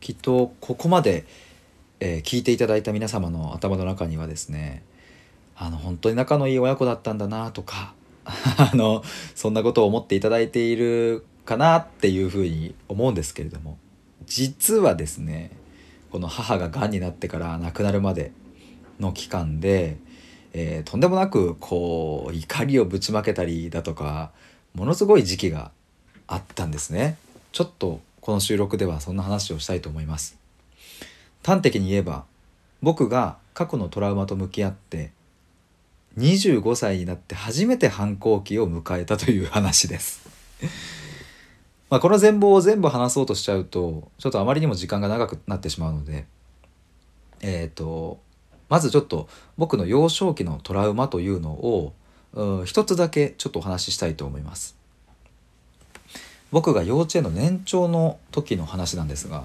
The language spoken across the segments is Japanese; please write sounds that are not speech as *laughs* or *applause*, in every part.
きっとここまで、えー聞いていただいた皆様の頭の中にはですねあの本当に仲のいい親子だったんだなとか *laughs* あのそんなことを思っていただいているかなっていうふうに思うんですけれども実はですねこの母ががんになってから亡くなるまでの期間で、えーとんでもなくこう怒りをぶちまけたりだとかものすごい時期があったんですね。ちょっとこの収録ではそんな話をしたいと思います。端的に言えば僕が過去のトラウマと向き合って25歳になって初めて反抗期を迎えたという話です。まあこの全貌を全部話そうとしちゃうとちょっとあまりにも時間が長くなってしまうのでえっ、とまずちょっと僕の幼少期のトラウマというのを一つだけちょっとお話ししたいと思います。僕が幼稚園の年長の時の話なんですが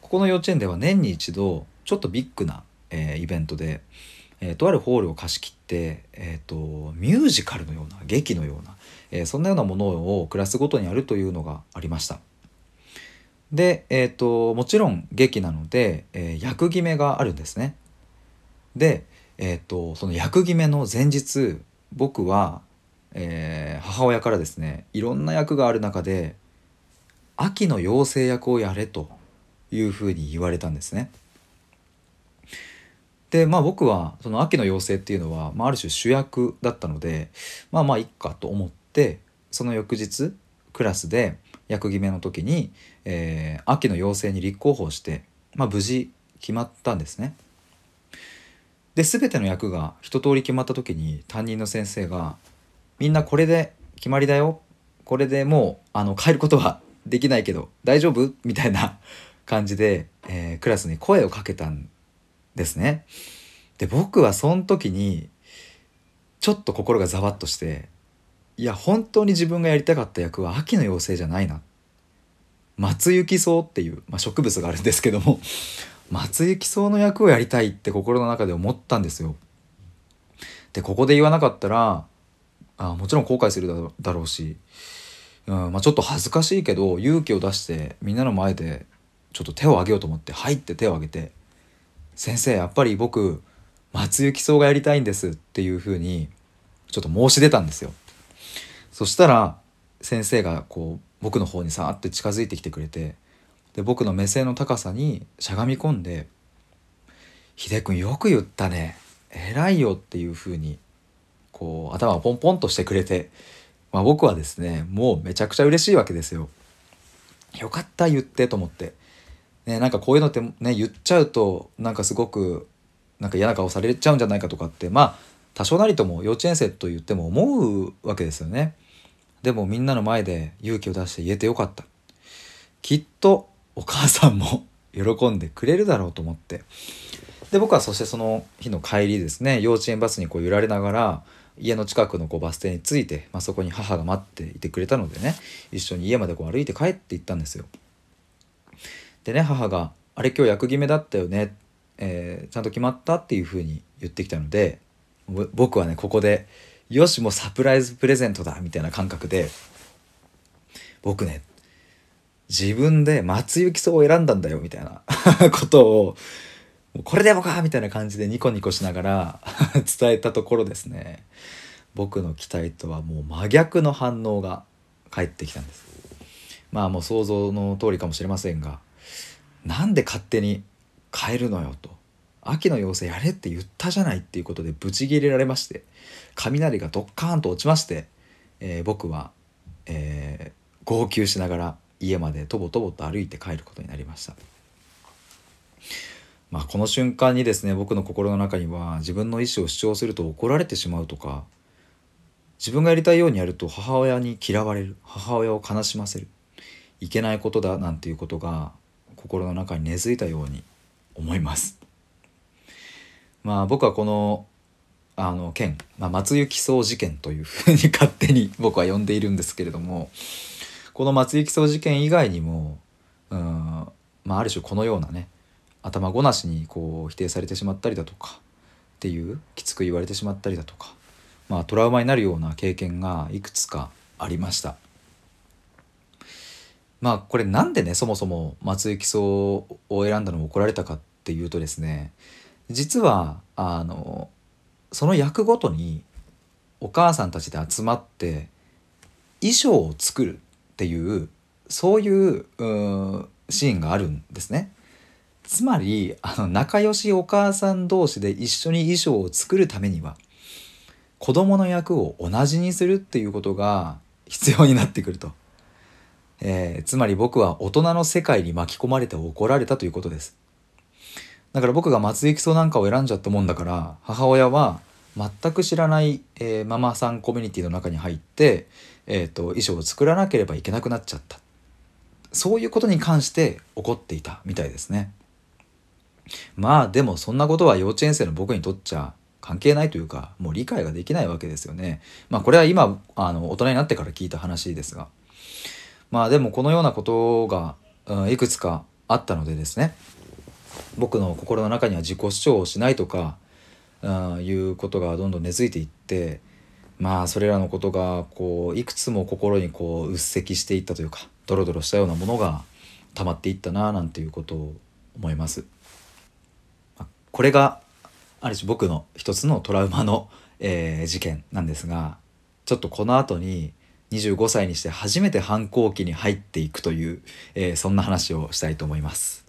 ここの幼稚園では年に一度ちょっとビッグな、えーイベントで、えーとあるホールを貸し切って、えー、とミュージカルのような劇のような、えーそんなようなものをクラスごとにやるというのがありました。で、えー、ともちろん劇なので、えー役決めがあるんですね。で、えー、とその役決めの前日僕は、えー母親からですねいろんな役がある中で秋の妖精役をやれというふうに言われたんですね。でまあ僕はその秋の妖精っていうのは、まあ、ある種主役だったのでまあまあいっかと思ってその翌日クラスで役決めの時に、えー秋の妖精に立候補して、まあ、無事決まったんですね。で全ての役が一通り決まった時に担任の先生が「みんなこれで決まりだよこれでもうあの変えることはできないけど大丈夫?」みたいな *laughs* 感じで、えークラスに声をかけたんですね。で僕はその時にちょっと心がざわっとしていや本当に自分がやりたかった役は秋の妖精じゃないな松雪草っていう、まあ、植物があるんですけども *laughs* 松雪草の役をやりたいって心の中で思ったんですよ。でここで言わなかったらあもちろん後悔するだろうし、うんまあ、ちょっと恥ずかしいけど勇気を出してみんなの前でちょっと手を挙げようと思って「はい」って手を挙げて「先生やっぱり僕松雪草がやりたいんです」っていうふうにちょっと申し出たんですよ。そしたら先生がこう僕の方にさーって近づいてきてくれてで僕の目線の高さにしゃがみ込んで「秀君よく言ったね偉いよ」っていうふうにこう頭をポンポンとしてくれて、まあ、僕はですねもうめちゃくちゃ嬉しいわけですよ。よかった言ってと思って。ね、なんかこういうのってね言っちゃうとなんかすごくなんか嫌な顔されちゃうんじゃないかとかってまあ多少なりとも幼稚園生と言っても思うわけですよね。でもみんなの前で勇気を出して言えてよかった。きっとお母さんも喜んでくれるだろうと思って。で僕はそしてその日の帰りですね幼稚園バスにこう揺られながら家の近くのこうバス停に着いて、まあ、そこに母が待っていてくれたのでね一緒に家までこう歩いて帰って行ったんですよ。でね母が「あれ今日役決めだったよね、えーちゃんと決まった?」っていうふうに言ってきたので僕はねここで「よしもうサプライズプレゼントだ」みたいな感覚で僕ね自分で松雪草を選んだんだよみたいな *laughs* ことをこれでもかみたいな感じでニコニコしながら *laughs* 伝えたところですね。僕の期待とはもう真逆の反応が返ってきたんです。まあもう想像の通りかもしれませんがなんで勝手に変えるのよと。秋の妖精やれって言ったじゃないっていうことでブチギレられまして雷がドッカーンと落ちまして、えー僕は、えー号泣しながら家までとぼとぼと歩いて帰ることになりました。まあ、この瞬間にですね僕の心の中には自分の意思を主張すると怒られてしまうとか自分がやりたいようにやると母親に嫌われる母親を悲しませるいけないことだなんていうことが心の中に根付いたように思います。まあ僕はこのあの件、まあ、松雪草事件というふうに勝手に僕は呼んでいるんですけれどもこの松雪草事件以外にもうん、まあ、ある種このようなね頭ごなしにこう否定されてしまったりだとかっていうきつく言われてしまったりだとか、まあ、トラウマになるような経験がいくつかありました。まあこれなんでねそもそも松井木曽を選んだのを怒られたかっていうとですね実はあのその役ごとにお母さんたちで集まって衣装を作るっていうそういううシーンがあるんですね。つまりあの仲良しお母さん同士で一緒に衣装を作るためには子供の役を同じにするっていうことが必要になってくると。えー、つまり僕は大人の世界に巻き込まれて怒られたということです。だから僕が松井木曽なんかを選んじゃったもんだから母親は全く知らない、えー、ママさんコミュニティの中に入って、えーと、衣装を作らなければいけなくなっちゃったそういうことに関して怒っていたみたいですね。まあでもそんなことは幼稚園生の僕にとっちゃ関係ないというかもう理解ができないわけですよね。まあこれは今あの大人になってから聞いた話ですが。まあでもこのようなことが、うん、いくつかあったのでですね僕の心の中には自己主張をしないとか、うん、いうことがどんどん根付いていってまあそれらのことがこういくつも心にこううっせきしていったというかドロドロしたようなものが溜まっていったななんていうことを思います。これがある種僕の一つのトラウマの、えー、事件なんですがちょっとこの後に25歳にして初めて反抗期に入っていくという、えー、そんな話をしたいと思います。